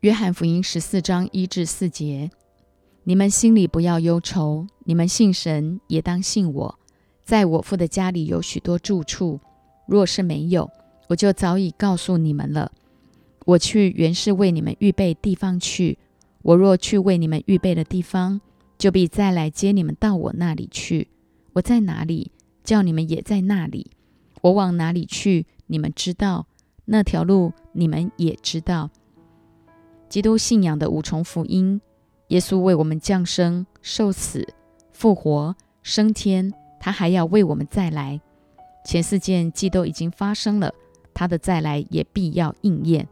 Speaker 1: 约翰福音十四章一至四节：你们心里不要忧愁，你们信神也当信我。在我父的家里有许多住处，若是没有，我就早已告诉你们了。我去原是为你们预备地方去。我若去为你们预备的地方，就必再来接你们到我那里去。我在哪里？叫你们也在那里，我往哪里去，你们知道；那条路你们也知道。基督信仰的五重福音：耶稣为我们降生、受死、复活、升天，他还要为我们再来。前四件既都已经发生了，他的再来也必要应验。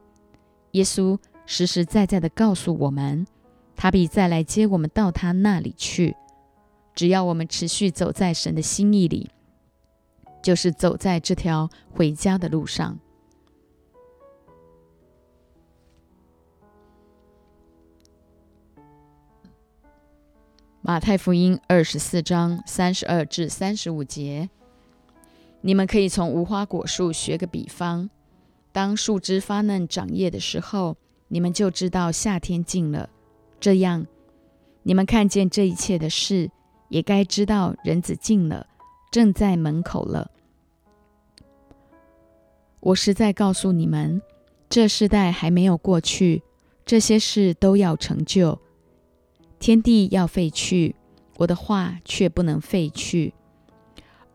Speaker 1: 耶稣实实在在的告诉我们，他必再来接我们到他那里去。只要我们持续走在神的心意里。就是走在这条回家的路上。马太福音二十四章三十二至三十五节，你们可以从无花果树学个比方：当树枝发嫩长叶的时候，你们就知道夏天近了。这样，你们看见这一切的事，也该知道人子近了，正在门口了。我实在告诉你们，这世代还没有过去，这些事都要成就。天地要废去，我的话却不能废去。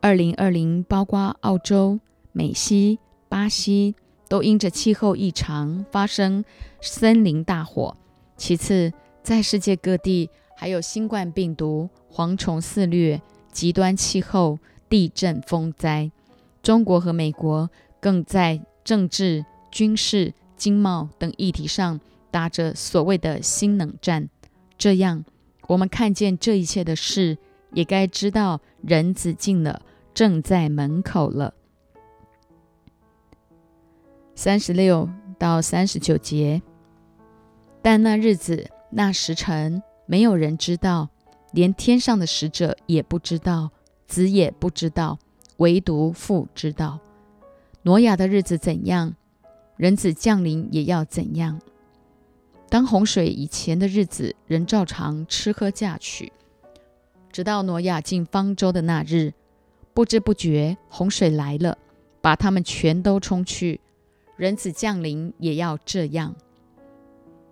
Speaker 1: 二零二零，包括澳洲、美西、巴西，都因着气候异常发生森林大火。其次，在世界各地还有新冠病毒、蝗虫肆虐、极端气候、地震、风灾。中国和美国。更在政治、军事、经贸等议题上打着所谓的新冷战。这样，我们看见这一切的事，也该知道人子近了，正在门口了。三十六到三十九节，但那日子、那时辰，没有人知道，连天上的使者也不知道，子也不知道，唯独父知道。挪亚的日子怎样，人子降临也要怎样。当洪水以前的日子，人照常吃喝嫁娶，直到挪亚进方舟的那日，不知不觉洪水来了，把他们全都冲去。人子降临也要这样。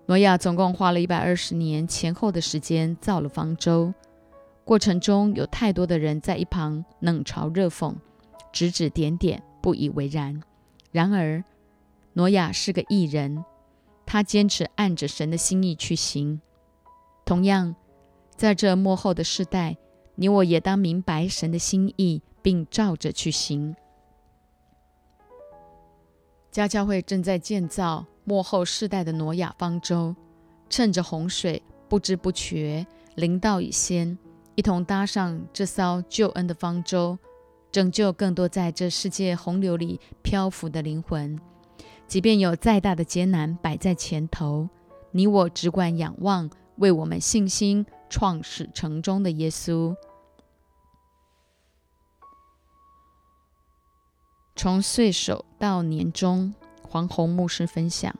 Speaker 1: 挪亚总共花了一百二十年前后的时间造了方舟，过程中有太多的人在一旁冷嘲热讽，指指点点，不以为然。然而，挪亚是个异人。他坚持按着神的心意去行。同样，在这幕后的世代，你我也当明白神的心意，并照着去行。家教会正在建造幕后世代的挪亚方舟，趁着洪水不知不觉临到以先，一同搭上这艘救恩的方舟，拯救更多在这世界洪流里漂浮的灵魂。即便有再大的艰难摆在前头，你我只管仰望为我们信心创始成终的耶稣。从岁首到年终，黄宏牧师分享《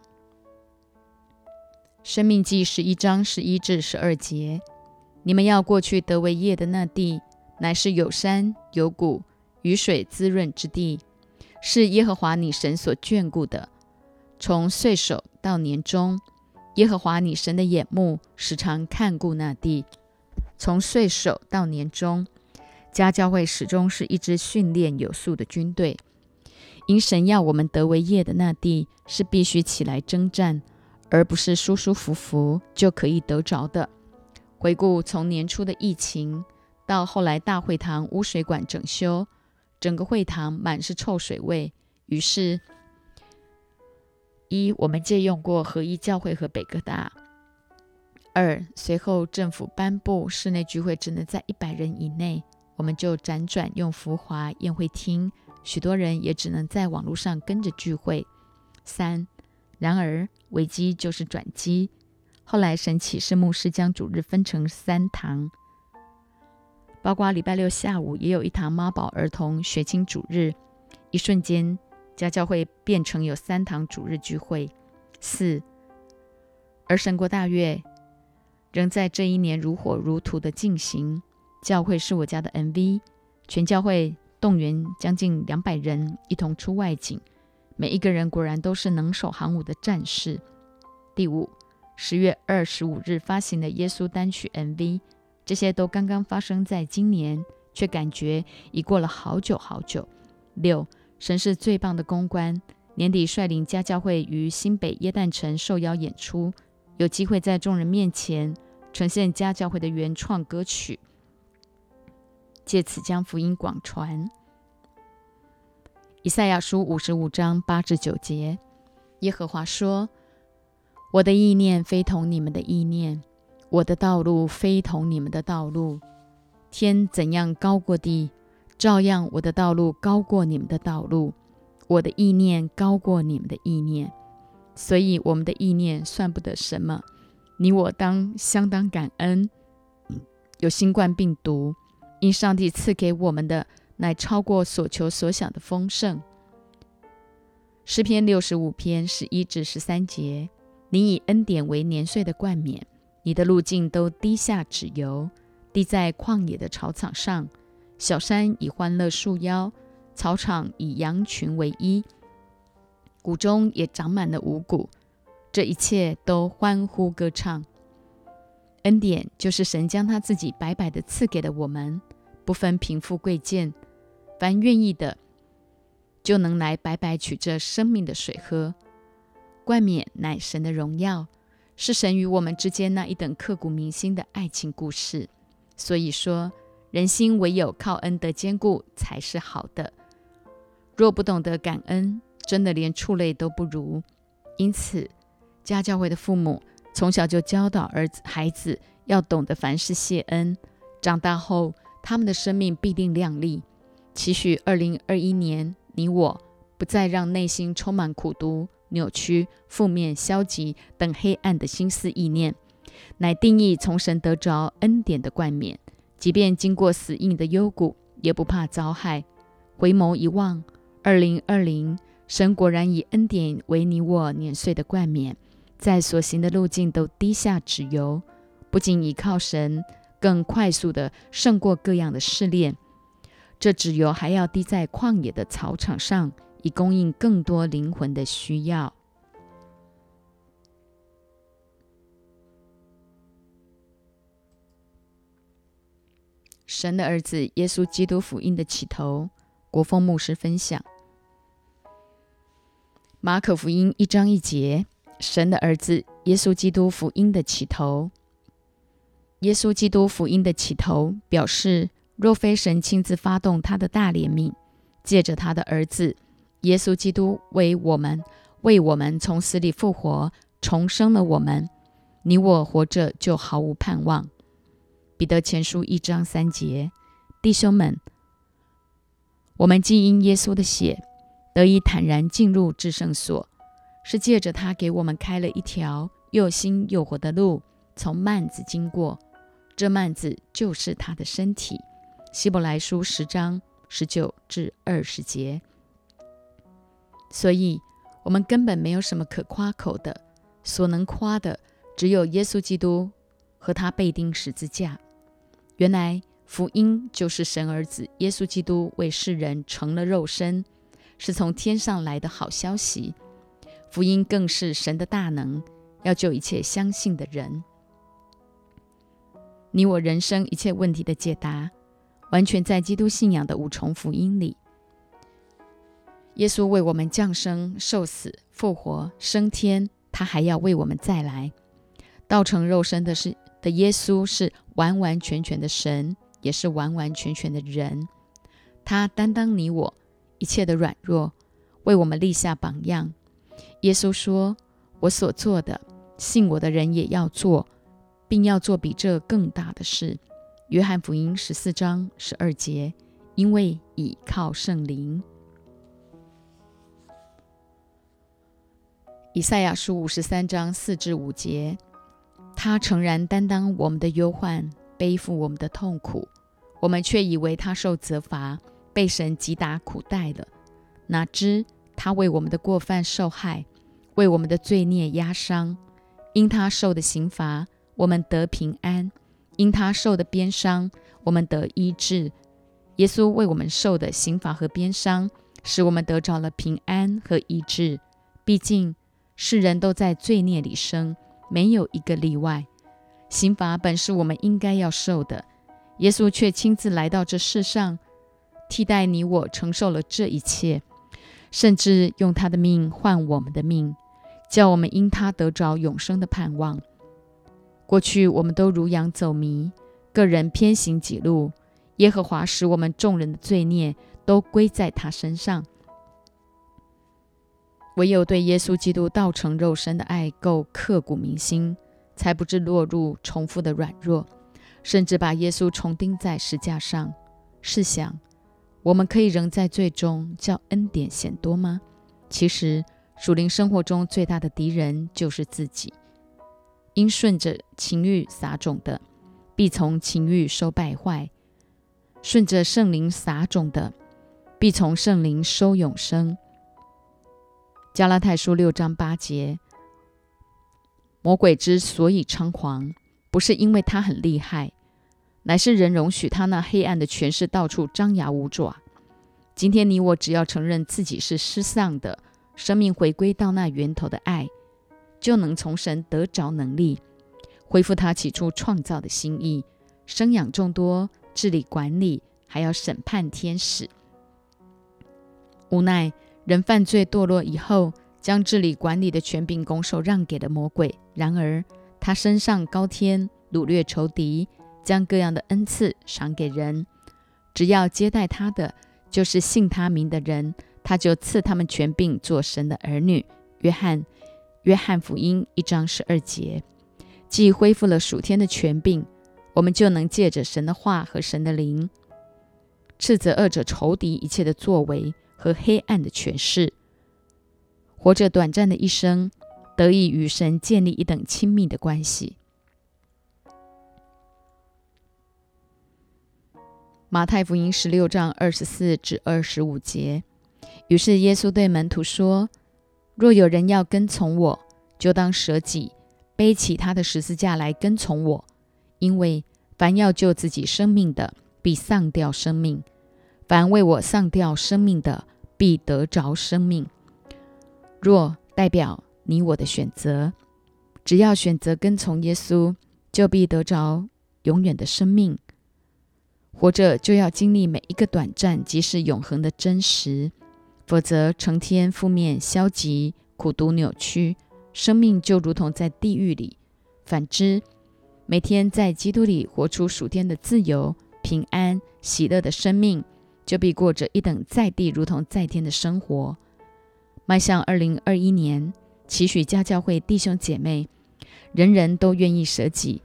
Speaker 1: 生命记》十一章十一至十二节：你们要过去得为业的那地，乃是有山有谷、雨水滋润之地，是耶和华你神所眷顾的。从岁首到年终，耶和华你神的眼目时常看顾那地。从岁首到年终，家教会始终是一支训练有素的军队。因神要我们得为业的那地，是必须起来征战，而不是舒舒服服就可以得着的。回顾从年初的疫情，到后来大会堂污水管整修，整个会堂满是臭水味，于是。一，我们借用过合一教会和北哥大。二，随后政府颁布室内聚会只能在一百人以内，我们就辗转用浮华宴会厅，许多人也只能在网络上跟着聚会。三，然而危机就是转机。后来神启示牧师将主日分成三堂，包括礼拜六下午也有一堂妈宝儿童学青主日，一瞬间。家教会变成有三堂主日聚会。四，而神国大月仍在这一年如火如荼的进行。教会是我家的 MV，全教会动员将近两百人一同出外景，每一个人果然都是能手行武的战士。第五，十月二十五日发行的耶稣单曲 MV，这些都刚刚发生在今年，却感觉已过了好久好久。六。神是最棒的公关。年底率领家教会于新北耶诞城受邀演出，有机会在众人面前呈现家教会的原创歌曲，借此将福音广传。以赛亚书五十五章八至九节，耶和华说：“我的意念非同你们的意念，我的道路非同你们的道路。天怎样高过地？”照样，我的道路高过你们的道路，我的意念高过你们的意念，所以我们的意念算不得什么。你我当相当感恩。有新冠病毒，因上帝赐给我们的乃超过所求所想的丰盛。诗篇六十五篇十一至十三节：你以恩典为年岁的冠冕，你的路径都滴下脂油，滴在旷野的草场上。小山以欢乐束腰，草场以羊群为衣，谷中也长满了五谷。这一切都欢呼歌唱。恩典就是神将他自己白白的赐给了我们，不分贫富贵贱，凡愿意的就能来白白取这生命的水喝。冠冕乃神的荣耀，是神与我们之间那一等刻骨铭心的爱情故事。所以说。人心唯有靠恩德坚固才是好的。若不懂得感恩，真的连畜类都不如。因此，家教会的父母从小就教导儿子、孩子要懂得凡事谢恩。长大后，他们的生命必定亮丽。期许二零二一年，你我不再让内心充满苦毒、扭曲、负面、消极等黑暗的心思意念，乃定义从神得着恩典的冠冕。即便经过死硬的幽谷，也不怕遭害。回眸一望，二零二零，神果然以恩典为你我碾碎的冠冕，在所行的路径都滴下脂油，不仅依靠神，更快速的胜过各样的试炼。这脂油还要滴在旷野的草场上，以供应更多灵魂的需要。神的儿子耶稣基督福音的起头，国风牧师分享。马可福音一章一节，神的儿子耶稣基督福音的起头。耶稣基督福音的起头表示。若非神亲自发动他的大怜悯，借着他的儿子耶稣基督为我们为我们从死里复活，重生了我们，你我活着就毫无盼望。彼得前书一章三节，弟兄们，我们既因耶稣的血得以坦然进入至圣所，是借着他给我们开了一条又新又活的路，从幔子经过，这幔子就是他的身体。希伯来书十章十九至二十节，所以我们根本没有什么可夸口的，所能夸的只有耶稣基督和他被钉十字架。原来福音就是神儿子耶稣基督为世人成了肉身，是从天上来的好消息。福音更是神的大能，要救一切相信的人。你我人生一切问题的解答。完全在基督信仰的五重福音里，耶稣为我们降生、受死、复活、升天，他还要为我们再来。道成肉身的是的耶稣，是完完全全的神，也是完完全全的人。他担当你我一切的软弱，为我们立下榜样。耶稣说：“我所做的，信我的人也要做，并要做比这更大的事。”约翰福音十四章十二节，因为倚靠圣灵。以赛亚书五十三章四至五节，他诚然担当我们的忧患，背负我们的痛苦，我们却以为他受责罚，被神击打苦待了。哪知他为我们的过犯受害，为我们的罪孽压伤，因他受的刑罚，我们得平安。因他受的鞭伤，我们得医治；耶稣为我们受的刑罚和鞭伤，使我们得着了平安和医治。毕竟世人都在罪孽里生，没有一个例外。刑罚本是我们应该要受的，耶稣却亲自来到这世上，替代你我承受了这一切，甚至用他的命换我们的命，叫我们因他得着永生的盼望。过去我们都如羊走迷，个人偏行己路。耶和华使我们众人的罪孽都归在他身上。唯有对耶稣基督道成肉身的爱够刻骨铭心，才不致落入重复的软弱，甚至把耶稣重钉在石架上。试想，我们可以仍在最终叫恩典显多吗？其实，属灵生活中最大的敌人就是自己。因顺着情欲撒种的，必从情欲收败坏；顺着圣灵撒种的，必从圣灵收永生。加拉太书六章八节：魔鬼之所以猖狂，不是因为他很厉害，乃是人容许他那黑暗的权势到处张牙舞爪。今天你我只要承认自己是失丧的，生命回归到那源头的爱。就能从神得着能力，恢复他起初创造的心意，生养众多，治理管理，还要审判天使。无奈人犯罪堕落以后，将治理管理的权柄拱手让给了魔鬼。然而他身上高天，掳掠仇敌，将各样的恩赐赏给人。只要接待他的，就是信他名的人，他就赐他们权柄做神的儿女。约翰。约翰福音一章十二节，既恢复了属天的权柄，我们就能借着神的话和神的灵，斥责恶者仇敌一切的作为和黑暗的权势，活着短暂的一生，得以与神建立一等亲密的关系。马太福音十六章二十四至二十五节，于是耶稣对门徒说。若有人要跟从我，就当舍己，背起他的十字架来跟从我。因为凡要救自己生命的，必丧掉生命；凡为我丧掉生命的，必得着生命。若代表你我的选择，只要选择跟从耶稣，就必得着永远的生命。活着就要经历每一个短暂即是永恒的真实，否则成天负面、消极、苦毒、扭曲，生命就如同在地狱里；反之，每天在基督里活出属天的自由、平安、喜乐的生命，就必过着一等在地如同在天的生活。迈向二零二一年，期许家教会弟兄姐妹，人人都愿意舍己，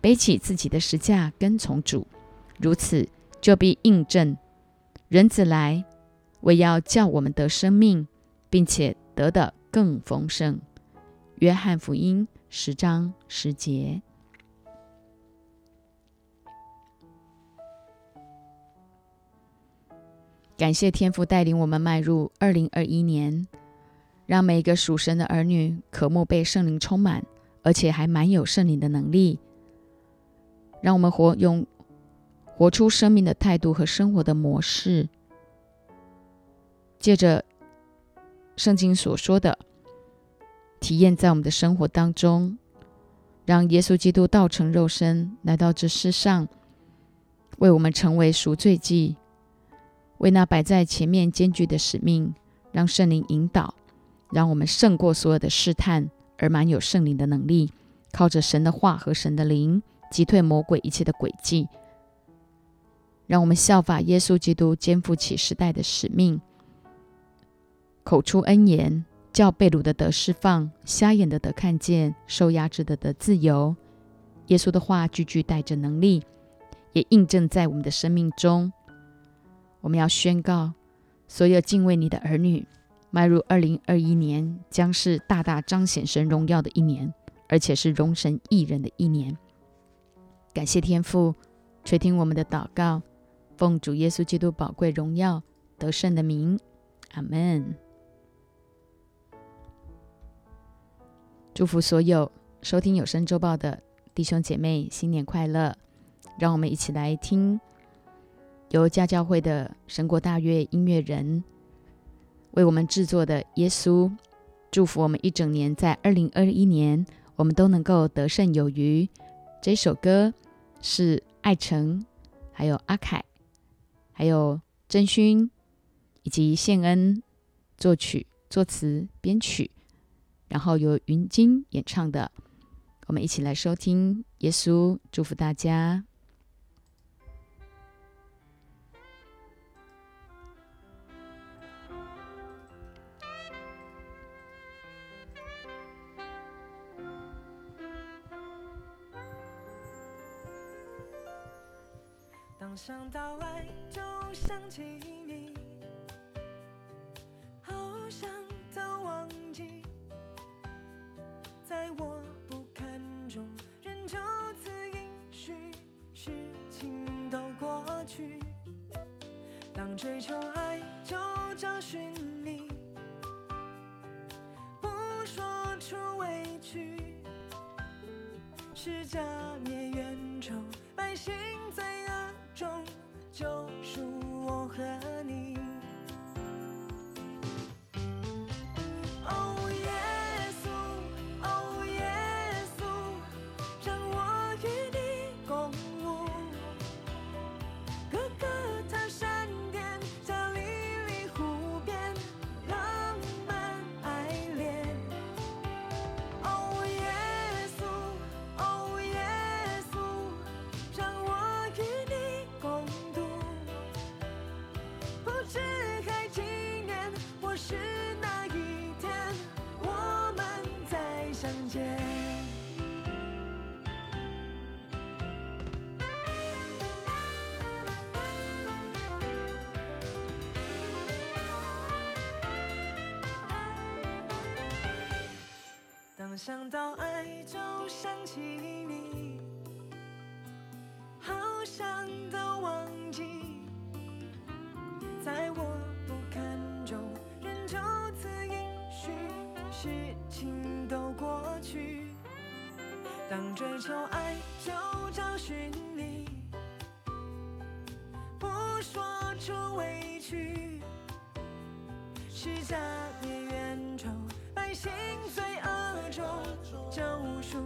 Speaker 1: 背起自己的石架，跟从主。如此，就必印证人子来，为要叫我们得生命，并且得的更丰盛。约翰福音十章十节。感谢天父带领我们迈入二零二一年，让每一个属神的儿女渴慕被圣灵充满，而且还蛮有圣灵的能力，让我们活用。活出生命的态度和生活的模式，借着圣经所说的体验，在我们的生活当中，让耶稣基督道成肉身来到这世上，为我们成为赎罪祭，为那摆在前面艰巨的使命，让圣灵引导，让我们胜过所有的试探，而满有圣灵的能力，靠着神的话和神的灵，击退魔鬼一切的诡计。让我们效法耶稣基督，肩负起时代的使命，口出恩言，叫被掳的得释放，瞎眼的得看见，受压制的得自由。耶稣的话句句带着能力，也印证在我们的生命中。我们要宣告，所有敬畏你的儿女，迈入二零二一年，将是大大彰显神荣耀的一年，而且是荣神益人的一年。感谢天父垂听我们的祷告。奉主耶稣基督宝贵荣耀得胜的名，阿门。祝福所有收听有声周报的弟兄姐妹，新年快乐！让我们一起来听由家教会的神国大乐音乐人为我们制作的《耶稣》，祝福我们一整年，在二零二一年，我们都能够得胜有余。这首歌是爱成还有阿凯。还有真勋以及献恩作曲、作词、编曲，然后由云晶演唱的，我们一起来收听。耶稣祝福大家。
Speaker 2: 想到爱，就想起你，好想都忘记，在我不堪中，人就此允许，事情都过去。当追求爱，就找寻你，不说出委屈，是假面冤仇，百姓罪恶。中就属我和你。事情都过。去。当追求爱就找寻你，不说出委屈，是家灭冤仇，百姓罪恶中救赎